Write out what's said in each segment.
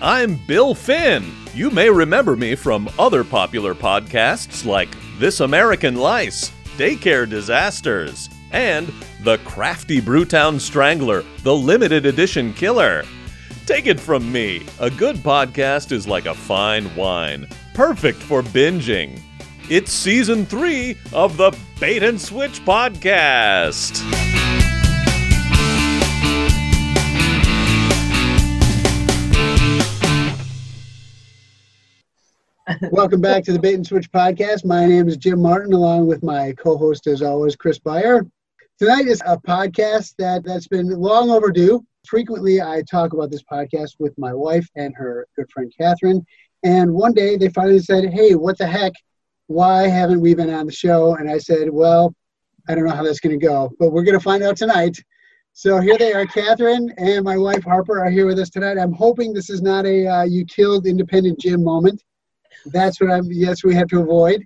I'm Bill Finn. You may remember me from other popular podcasts like This American Lice, Daycare Disasters, and The Crafty Brewtown Strangler, the limited edition killer. Take it from me, a good podcast is like a fine wine, perfect for binging. It's season three of the Bait and Switch podcast. Welcome back to the Bait and Switch podcast. My name is Jim Martin, along with my co-host, as always, Chris Beyer. Tonight is a podcast that that's been long overdue. Frequently, I talk about this podcast with my wife and her good friend Catherine. And one day, they finally said, "Hey, what the heck? Why haven't we been on the show?" And I said, "Well, I don't know how that's going to go, but we're going to find out tonight." So here they are, Catherine and my wife Harper are here with us tonight. I'm hoping this is not a uh, "you killed independent Jim" moment. That's what I'm. Yes, we have to avoid.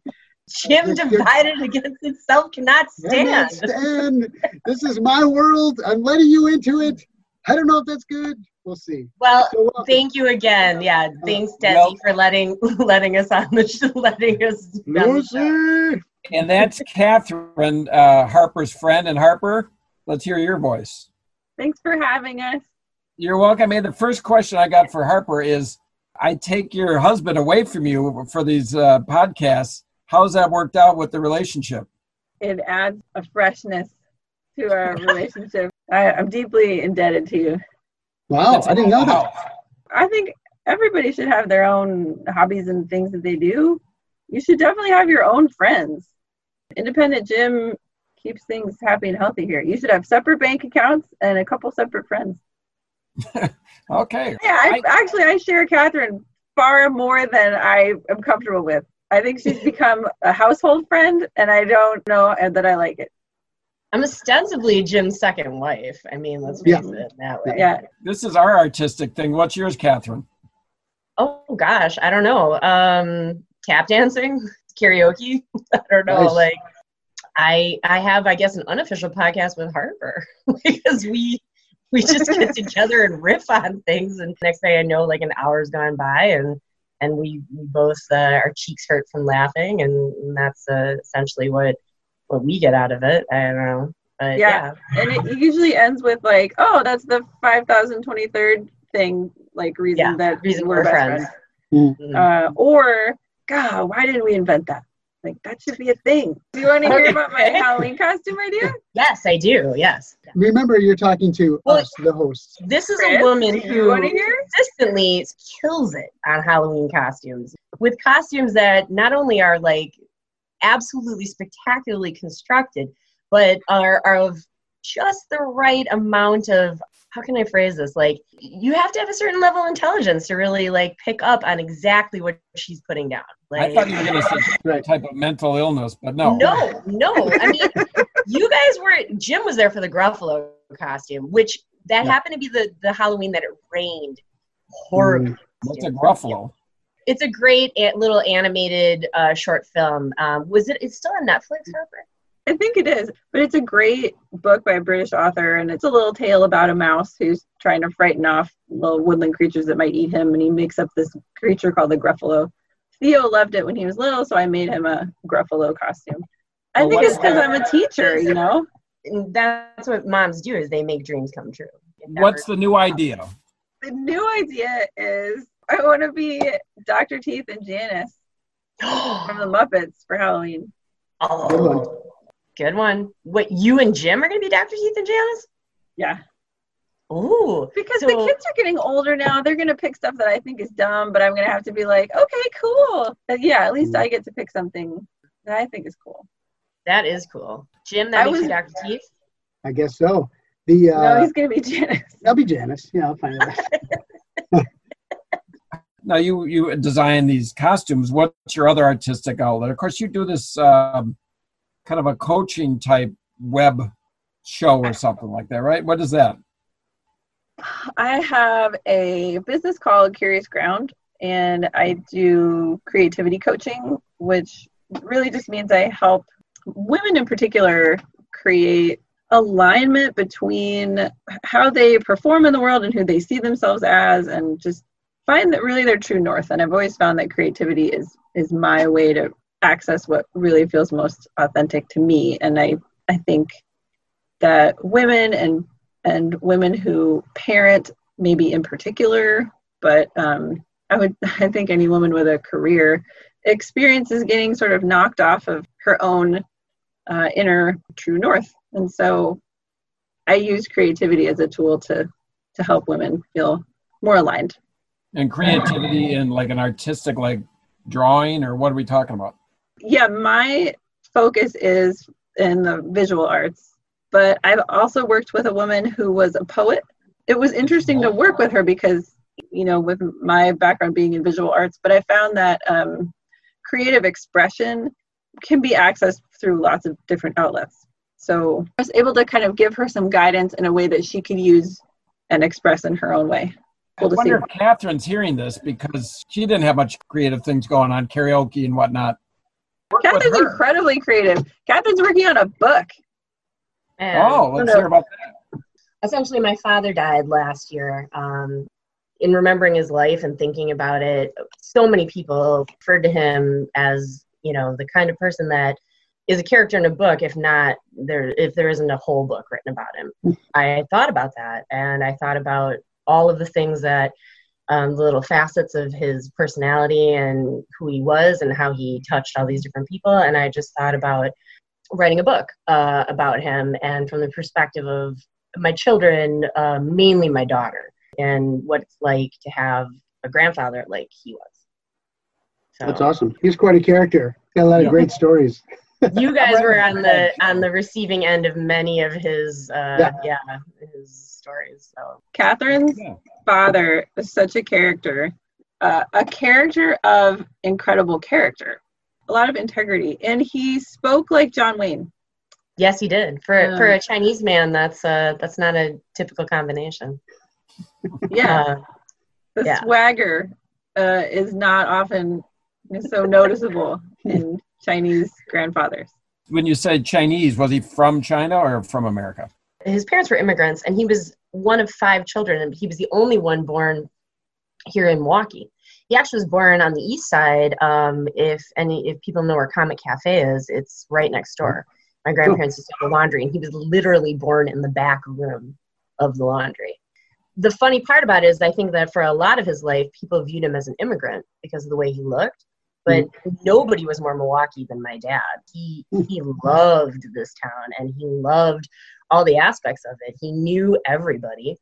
Jim divided against itself cannot Cannot stand. stand. This is my world. I'm letting you into it. I don't know if that's good. We'll see. Well, So thank you again. Yeah, thanks, Desi, well- for letting letting us on the sh- letting us. on the show. Lucy. And that's Catherine, uh, Harper's friend. And Harper, let's hear your voice. Thanks for having us. You're welcome. And the first question I got for Harper is I take your husband away from you for these uh, podcasts. How's that worked out with the relationship? It adds a freshness to our relationship. I, I'm deeply indebted to you. Wow, I didn't know that. I think everybody should have their own hobbies and things that they do. You should definitely have your own friends. Independent Jim keeps things happy and healthy here. You should have separate bank accounts and a couple separate friends. Okay. Yeah, I, actually, I share Catherine far more than I am comfortable with. I think she's become a household friend, and I don't know and that I like it. I'm ostensibly Jim's second wife. I mean, let's Yeah. it that way. Yeah, This is our artistic thing. What's yours, Catherine? Oh gosh, I don't know. Um, tap dancing, karaoke. I don't know. Nice. Like, I I have I guess an unofficial podcast with Harper because we we just get together and riff on things, and next day I know, like an hour's gone by, and and we, we both uh, our cheeks hurt from laughing, and, and that's uh, essentially what what we get out of it. I don't know. But Yeah. yeah. and it usually ends with like, "Oh, that's the five thousand twenty third thing." Like reason Yeah, that reason we're we're best friends. friends. Mhm. Uh, or, God, why didn't we invent that? Like that should be a thing. Do you want to hear about my Halloween costume idea? yes, I do. Yes. Remember, you're talking to Well, us, the hosts. This is Chris, a woman who want to hear? consistently kills it on Halloween costumes with costumes that not only are like absolutely spectacularly constructed, but are, are of just the right amount of how can I phrase this? Like you have to have a certain level of intelligence to really like pick up on exactly what she's putting down. Like I thought you were going to say Right. type of mental illness, but no. no, no. I mean, you guys were. Jim was there for the Gruffalo costume, which that Yeah. happened to be the the Halloween that it rained horribly. What's a Gruffalo? It's a great little animated uh, short film. Um, was it? It's still on Netflix, Harper. I think it is, but it's a great book by a British author, and it's a little tale about a mouse who's trying to frighten off little woodland creatures that might eat him, and he makes up this creature called the Gruffalo. Theo loved it when he was little, so I made him a Gruffalo costume. I Well, think it's because? I'm a teacher, you know. And that's what moms do: is they make dreams come true. What's the new idea? The new idea is I want to be Dr. Teeth and Janice from the Muppets for Halloween. Oh, good one. What you and Jim are gonna be Dr. Teeth and Janice? Yeah. Ooh, Because So- the kids are getting older now, they're gonna pick stuff that I think is dumb, but I'm gonna have to be like, okay, cool. But yeah, at least I get to pick something that I think is cool. that is cool. Jim, that I makes was- you Dr. Teeth. I guess so. The no, uh, he's gonna be Janice. I'll be Janice. Yeah, I'll find it. Now you you design these costumes. What's your other artistic outlet? Of course, you do this um, kind of a coaching type web show or something like that, right? What is that? I have a business called Curious Ground, and I do creativity coaching, which really just means I help women in particular create alignment between how they perform in the world and who they see themselves as, and just find that really they're true north, and I've always found that creativity is is my way to access what really feels most authentic to me. And I I think that women and and women who parent maybe in particular, but um, I would I think any woman with a career experiences getting sort of knocked off of her own uh, inner true north, and so I use creativity as a tool to to help women feel more aligned. And creativity in like an artistic like drawing or what are we talking about? Yeah, my focus is in the visual arts, but I've also worked with a woman who was a poet. It was interesting to work with her because, you know, with my background being in visual arts, but I found that um, creative expression can be accessed through lots of different outlets. So I was able to kind of give her some guidance in a way that she could use and express in her own way. Cool I wonder if Catherine's hearing this because she didn't have much creative things going on, karaoke and whatnot. Work Catherine's incredibly creative. Catherine's working on a book. And oh, let's hear about that. Essentially, my father died last year. Um, in remembering his life and thinking about it, so many people referred to him as, you know, the kind of person that is a character in a book if not there if there isn't a whole book written about him hmm. i thought about that and i thought about all of the things that um, the little facets of his personality and who he was and how he touched all these different people. And i just thought about writing a book uh, about him and from the perspective of my children uh, mainly my daughter and what it's like to have a grandfather like he was. So. that's awesome. He's quite a character. Got a lot of great stories you guys were on the on the receiving end of many of his uh yeah, yeah his stories so. Catherine's yeah. father is such a character uh, a character of incredible character a lot of integrity and he spoke like john wayne. Yes he did. For for a chinese man that's uh that's not a typical combination. Yeah. Uh, the yeah. swagger uh, is not often so noticeable in Chinese grandfathers. When you said Chinese, was he from China or from America? His parents were immigrants, and he was one of five children, and he was the only one born here in Milwaukee. He actually was born on the east side. Um, if any, if people know where Comet Cafe is, it's right next door. My grandparents used to have a laundry, and he was literally born in the back room of the laundry. The funny part about it is, I think that for a lot of his life, people viewed him as an immigrant because of the way he looked but mm. nobody was more Milwaukee than my dad. He mm. he loved this town and he loved all the aspects of it. He knew everybody.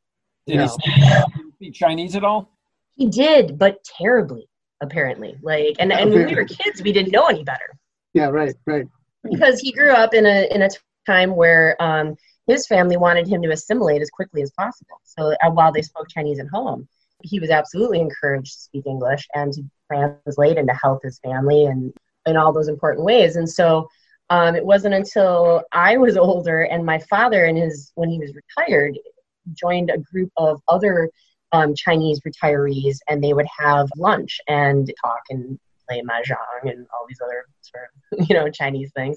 Did he speak Chinese at all? He did, but terribly, apparently. Like and, and when we were kids we didn't know any better. Yeah, right, right. Because he grew up in a in a time where um, his family wanted him to assimilate as quickly as possible. So uh, while they spoke Chinese at home, he was absolutely encouraged to speak English and to translate and to help his family and in all those important ways. And so um, it wasn't until I was older and my father and his when he was retired joined a group of other um, Chinese retirees and they would have lunch and talk and play mahjong and all these other sort of you know Chinese things.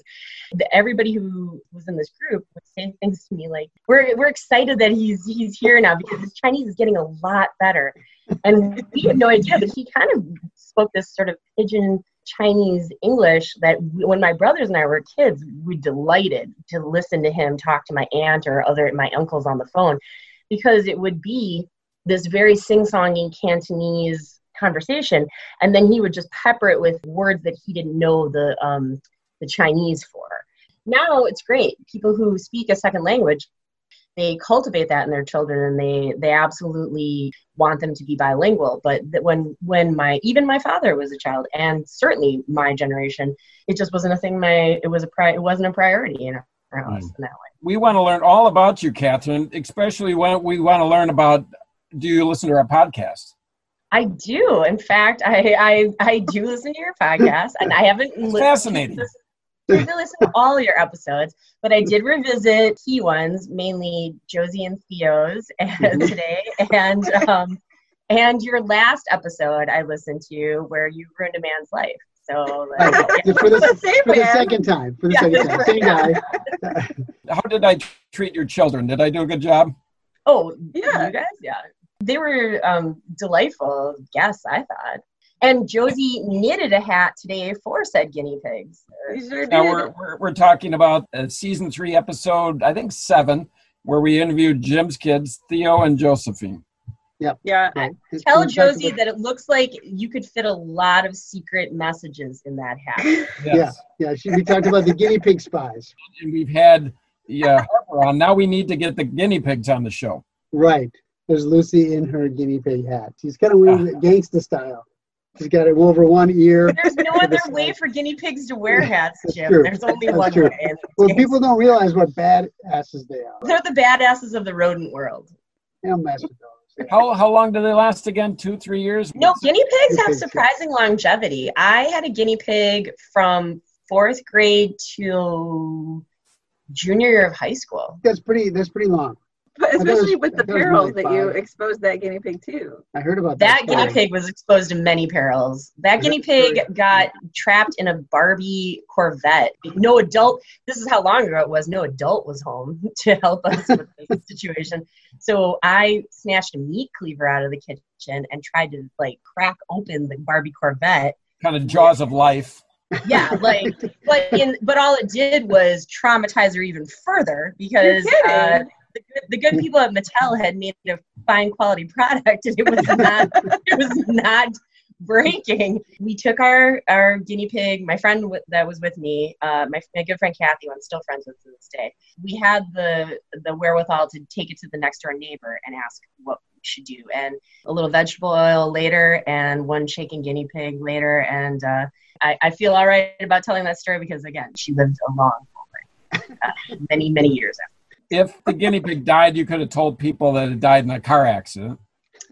Everybody who was in this group would say things to me like, "We're we're excited that he's he's here now because his Chinese is getting a lot better," and we had no idea, but he kind of spoke this sort of pidgin Chinese English that we, when my brothers and I were kids, we delighted to listen to him talk to my aunt or other my uncles on the phone because it would be this very sing-songing Cantonese conversation, and then he would just pepper it with words that he didn't know the um, the Chinese for. Now it's great. People who speak a second language, they cultivate that in their children, and they they absolutely want them to be bilingual. But when when my even my father was a child, and certainly my generation, it just wasn't a thing. My it was a pri- it wasn't a priority in our house mm. in that way. We want to learn all about you, Catherine, especially when we want to learn about. Do you listen to our podcast? I do. In fact, I I, I do listen to your podcast, and I haven't fascinating. Listened, I did listen to all your episodes, but I did revisit key ones, mainly Josie and Theo's, and mm-hmm. today, and um, and your last episode I listened to where you ruined a man's life. So like, yeah. for, the, for the, second time, for the yeah, second time, same guy. How did I treat your children? Did I do a good job? Oh yeah, you guys, yeah They were um, delightful guests, I thought. And Josie knitted a hat today for said guinea pigs. Sure Now we're, we're, we're talking about uh, season three, episode, I think seven, where we interviewed Jim's kids, Theo and Josephine. Yep. Yeah. Right. It's Tell Josie that it looks like you could fit a lot of secret messages in that hat. Yes. Yeah, she, we talked about the guinea pig spies. And we've had yeah, Harper on. Now we need to get the guinea pigs on the show. Right. There's Lucy in her guinea pig hat. She's kind of wearing ah. it gangsta style. She's got it over one ear. There's no to the other side. way for guinea pigs to wear hats, That's Jim. true. There's only That's one true. way. Well, it's people don't realize what bad asses they are. They're the badasses of the rodent world. They'll mess with those. How, how long do they last again? Two, three years? No, guinea pigs Guinea have pigs, yeah. surprising longevity. I had a guinea pig from fourth grade to junior year of high school. That's pretty. That's pretty long. But especially was- with the thought it was perils really that you exposed that guinea pig to. I heard about That guinea story. pig was exposed to many perils. That guinea pig got trapped in a Barbie Corvette. No adult, this is how long ago it was, no adult was home to help us with this situation. So I snatched a meat cleaver out of the kitchen and tried to like crack open the Barbie Corvette. Kind of jaws of life. Yeah, like, but in, but all it did was traumatize her even further because You're kidding. uh, the, good, the good people at Mattel had made a fine quality product and it was not it was not breaking. We took our our guinea pig. My friend w- that was with me, uh, my my good friend Kathy, who I'm still friends with to this day. We had the the wherewithal to take it to the next door neighbor and ask what we should do. And a little vegetable oil later, and one shaken guinea pig later, and uh, I, I feel all right about telling that story because again, she lived a long, life, uh, many many years after. If the guinea pig died, you could have told people that it died in a car accident.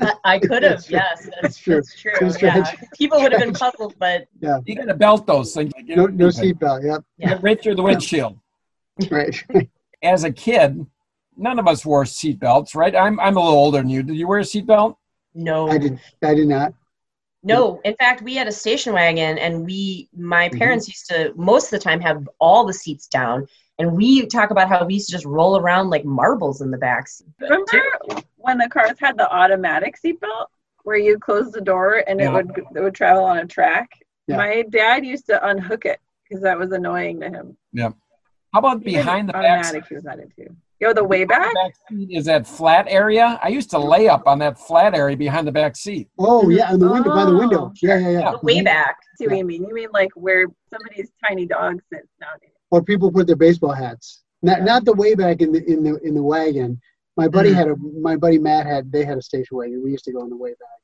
I, I could have, That's true. yes, that's, That's true. that's true. That's yeah. People would have been puzzled, but yeah. You got to belt those things. like No, no guinea seatbelt. Yep. Yeah. Right through the windshield. Right. As a kid, none of us wore seatbelts, right? I'm, I'm a little older than you. Did you wear a seatbelt? no, I did. I did not. no. In fact, we had a station wagon, and we, my Mhm. parents used to most of the time have all the seats down, and we talk about how we used to just roll around like marbles in the back seat. Remember when the cars had the automatic seatbelt where you close the door and Yeah. it would it would travel on a track? Yeah. My dad used to unhook it because that was annoying to him. Yeah. How about Even behind the back automatic he was not into. Yo, the way back? back seat is that flat area. I used to lay up on that flat area behind the back seat. Oh yeah, on the window by the window. Oh, Yeah, yeah, yeah. The way Mhm. back. see what you mean. You mean like where somebody's tiny dog sits nowadays. Or people put their baseball hats. Not not the way back in the in the in the wagon. My buddy Mhm. had a my buddy Matt had they had a station wagon. We used to go in the way back.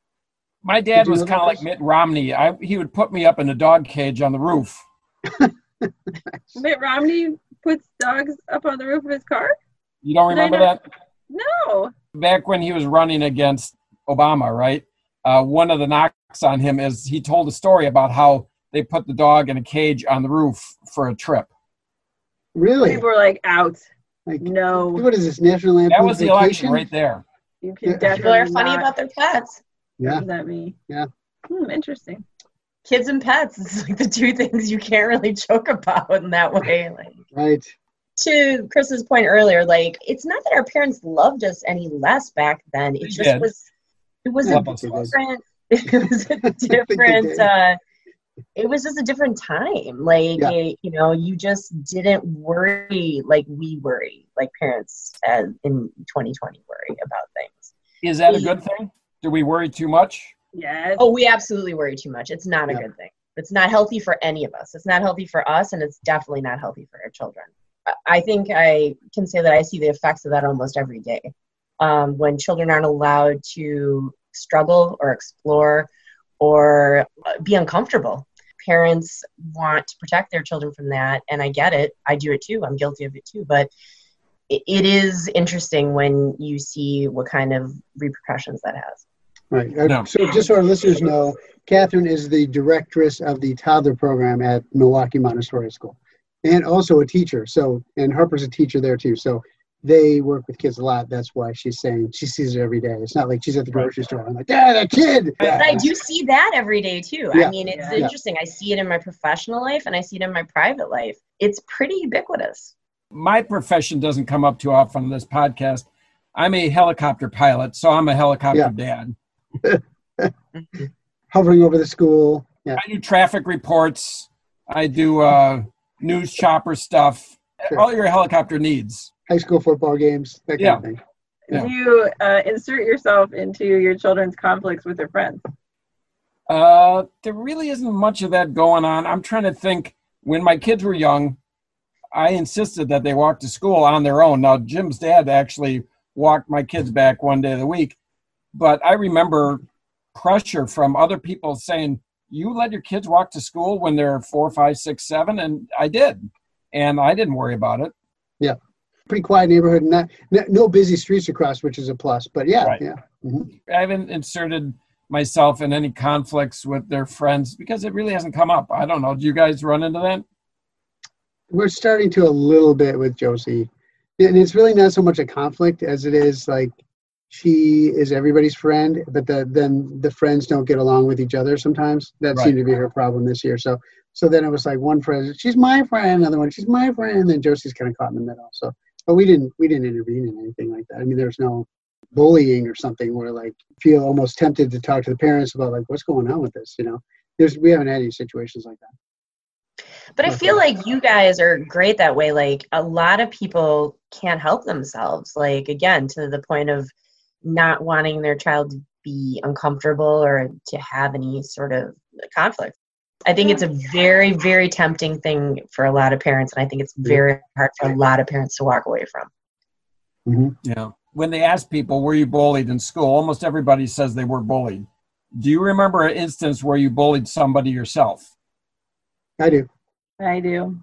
My dad Did was kind of like Mitt Romney. I, he would put me up in a dog cage on the roof. Mitt Romney puts dogs up on the roof of his car? You don't remember that? No. Back when he was running against Obama, right? Uh, one of the knocks on him is he told a story about how they put the dog in a cage on the roof for a trip. Really? People were like out. Like No. what is this national Lampoon's That was the vacation? election right there. You can Yeah. definitely People are funny not about their pets. Yeah. represent me. Yeah. Hmm, interesting. Kids and pets. It's like the two things you can't really joke about in that way. Like Right. to Chris's point earlier, like it's not that our parents loved us any less back then. It They just did. was it was Yeah, a I think they did. different it was a different uh it was just a different time. Like Yeah. it- you know, you just didn't worry like we worry, like parents as in 2020 worry about things. Is that a good thing? Do we worry too much? Yes. Oh, we absolutely worry too much. It's not a Yeah. good thing. It's not healthy for any of us. It's not healthy for us, and it's definitely not healthy for our children. I- I think I can say that I see the effects of that almost every day. Um, when children aren't allowed to struggle or explore or uh, be uncomfortable, parents want to protect their children from that, and I get it. I do it too. I'm guilty of it too. But it, it is interesting when you see what kind of repercussions that has. Right. Uh, No. So just so our listeners know, Catherine is the directress of the toddler program at Milwaukee Montessori School, and also a teacher. So and Harper's a teacher there too. So they work with kids a lot. That's why she's saying she sees it every day. It's not like she's at the grocery store. I'm like, yeah, that kid. But I do see that every day too. Yeah. I mean, it's Yeah. interesting. I see it in my professional life and I see it in my private life. It's pretty ubiquitous. My profession doesn't come up too often on this podcast. I'm a helicopter pilot, so I'm a helicopter dad. Hovering over the school. Yeah. I do traffic reports. I do uh, news chopper stuff. Sure. All your helicopter needs. High school football games, that kind Yeah. of thing. Yeah. Do you uh, insert yourself into your children's conflicts with their friends? Uh, there really isn't much of that going on. I'm trying to think. When my kids were young, I insisted that they walk to school on their own. Now, Jim's dad actually walked my kids back one day of the week, but I remember pressure from other people saying, "You let your kids walk to school when they're four, five, six, seven," and I did, and I didn't worry about it. Pretty quiet neighborhood, not, no, no busy streets across, which is a plus. But yeah, Right. yeah. Mhm. I haven't inserted myself in any conflicts with their friends because it really hasn't come up. I don't know. Do you guys run into that? We're starting to a little bit with Josie. And it's really not so much a conflict as it is like she is everybody's friend, but the, then the friends don't get along with each other sometimes. That Right. seemed to be her problem this year. So so then it was like one friend, she's my friend, another one, she's my friend, and then Josie's kind of caught in the middle. So but we didn't we didn't intervene in anything like that. I mean there's no bullying or something where like feel almost tempted to talk to the parents about like what's going on with this, you know. There's we haven't had any situations like that. But I feel like you guys are great that way. Like a lot of people can't help themselves. Like again, to the point of not wanting their child to be uncomfortable or to have any sort of conflict. I think it's a very, very tempting thing for a lot of parents, and I think it's very hard for a lot of parents to walk away from. Mm-hmm. Yeah. When they ask people, were you bullied in school? Almost everybody says they were bullied. Do you remember an instance where you bullied somebody yourself? I do. I do.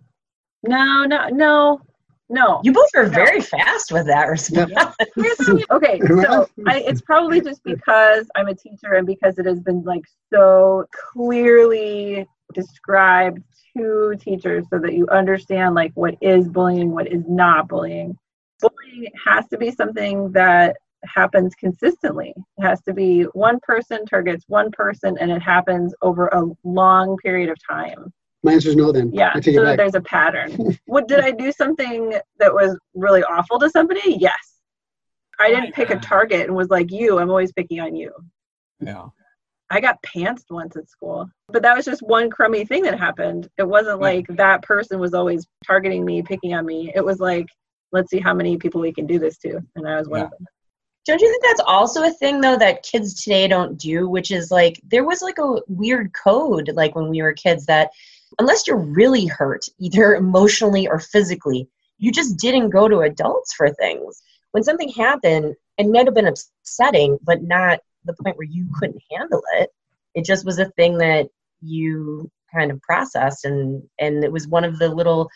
No, no, no, no. You both are very fast with that response. Here's how you- okay, so I, it's probably just because I'm a teacher and because it has been like so clearly described to teachers so that you understand like what is bullying, what is not bullying. Bullying has to be something that happens consistently. It has to be one person targets one person and it happens over a long period of time. My answer is no then. Yeah, I take so it back. there's a pattern. what did I do something that was really awful to somebody? Yes. I didn't pick a target and was like, you, I'm always picking on you. Yeah. I got pantsed once at school, but that was just one crummy thing that happened. It wasn't Yeah. like that person was always targeting me, picking on me. It was like, let's see how many people we can do this to. And I was one Yeah. of them. Don't you think that's also a thing though that kids today don't do, which is like there was like a weird code like when we were kids that unless you're really hurt, either emotionally or physically, you just didn't go to adults for things. When something happened, it might have been upsetting, but not the point where you couldn't handle it. It just was a thing that you kind of processed and and it was one of the little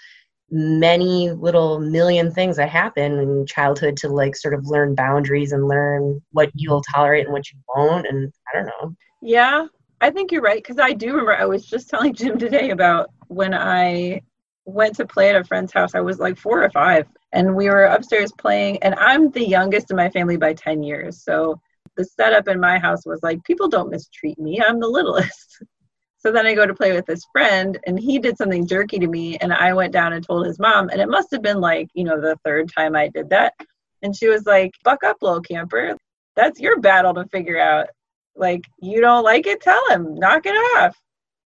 many little million things that happen in childhood to like sort of learn boundaries and learn what you'll tolerate and what you won't and i don't know Yeah, I think you're right because I do remember I was just telling Jim today about when I went to play at a friend's house. I was like four or five, and we were upstairs playing. And I'm the youngest in my family by 10 years. So the setup in my house was like, people don't mistreat me. I'm the littlest. So then I go to play with this friend, and he did something jerky to me. And I went down and told his mom. And it must have been like, you know, the third time I did that. And she was like, buck up, little camper. That's your battle to figure out like you don't like it tell him knock it off.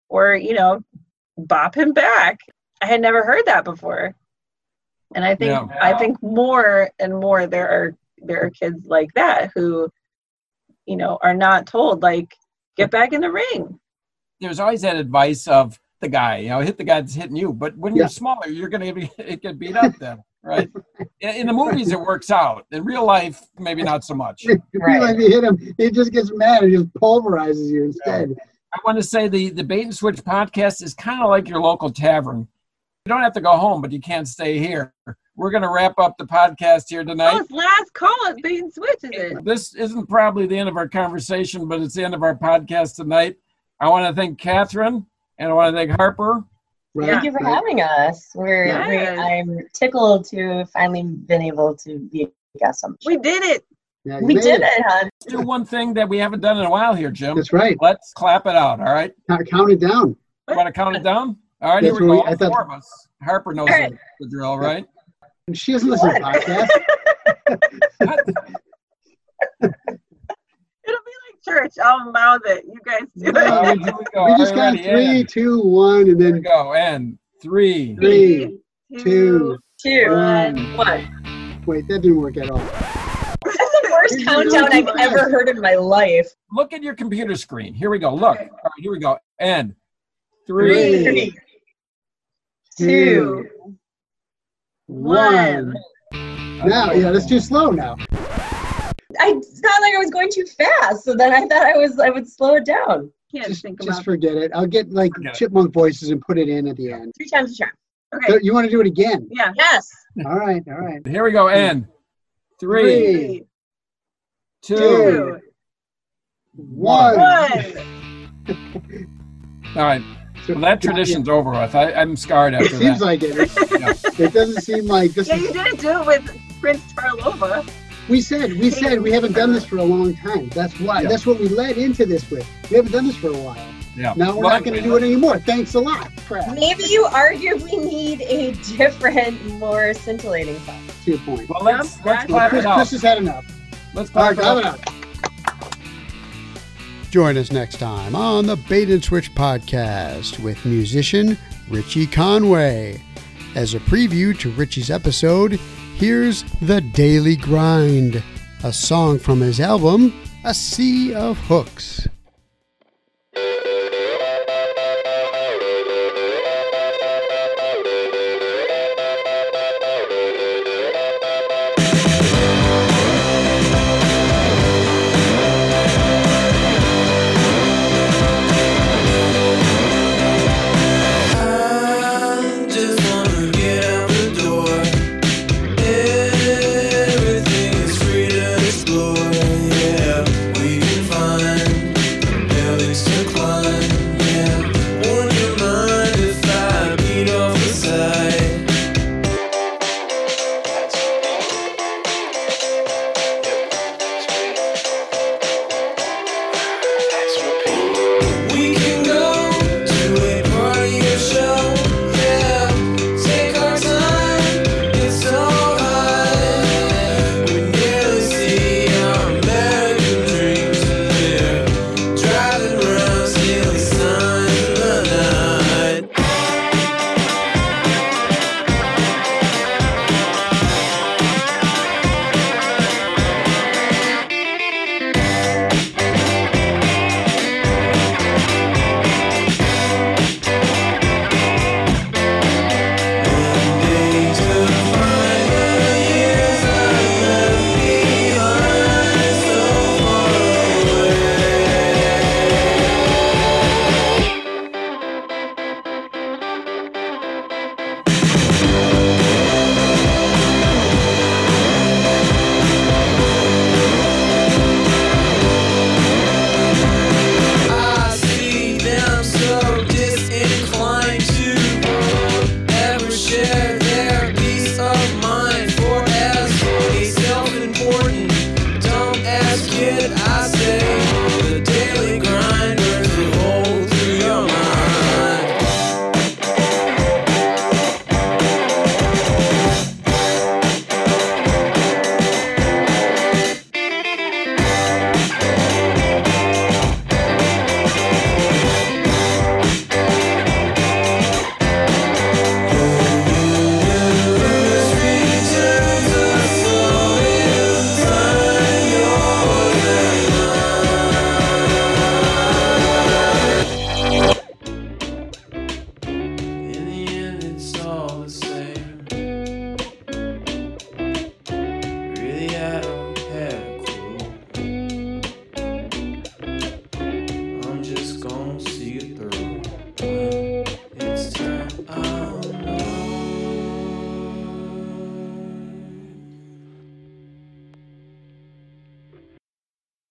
Or you know bop him back. I had never heard that before. And i think Yeah. i think more and more there are there are kids like that who you know are not told like get back in the ring. There's always that advice of the guy, you know, hit the guy that's hitting you. But when you're smaller, you're going to get, get beat up then, right? In, in the movies, it works out. In real life, maybe not so much. If you Right. like you hit him, he just gets mad and just pulverizes you instead. I want to say the, the Bait and Switch podcast is kind of like your local tavern. You don't have to go home, but you can't stay here. We're going to wrap up the podcast here oh tonight. it's last call it's bait and switch is it This isn't probably the end of our conversation, but it's the end of our podcast tonight. I want to thank Catherine and I want to thank Harper. Right? thank you for having us we're we, i'm tickled to finally been able to be a guest on we did it Yeah, we made did it hon Let's do one thing that we haven't done in a while here, Jim. That's right. Let's clap it out, all right? Count- Count it down. You want to count it down? All right, here we go. we- All thought- four of us. Harper knows All right. the, the drill, right? She doesn't listen to What? podcasts. church. I'll mouth it. You guys do No, it. right, here we go. We just got Alrighty, three, and. two, one, and Here we then go. And three. three, two, Two. one. One. Wait, that didn't work at all. That's the worst countdown doing I've ever heard in my life. Look at your computer screen. Here we go. Look. Okay. All right, here we go. And Three, three. one. Now, yeah, let's do slow now. I felt like I was going too fast, so then I thought I was I would slow it down. Can't Just, think just about forget it. I'll get like Forget it. chipmunk voices and put it in at the end. Three times a charm. So Okay. you want to do it again? Yeah. Yes. All right, all right. Here we go. And three, Three, two. two, one. One. All right. So- Well, that tradition's over with. I, I'm scarred after It after seems that. like it. Yeah. It doesn't seem like this Yeah, is. you didn't do it with Prince Tarlova. We said we said we haven't done this for a long time. That's why. Yeah. That's what we led into this with. We haven't done this for a while. Yeah. Now we're Well, not going to do it anymore. Thanks a lot. Crap. Maybe you arguably need a different, more scintillating song. To your point. Well, let's Yep, let's that's clap Chris, it Chris out. has had enough. Let's All right, clap it clap out. it up. Join us next time on the Bait and Switch podcast with musician Richie Conway. As a preview to Richie's episode, here's The Daily Grind, a song from his album, A Sea of Hooks.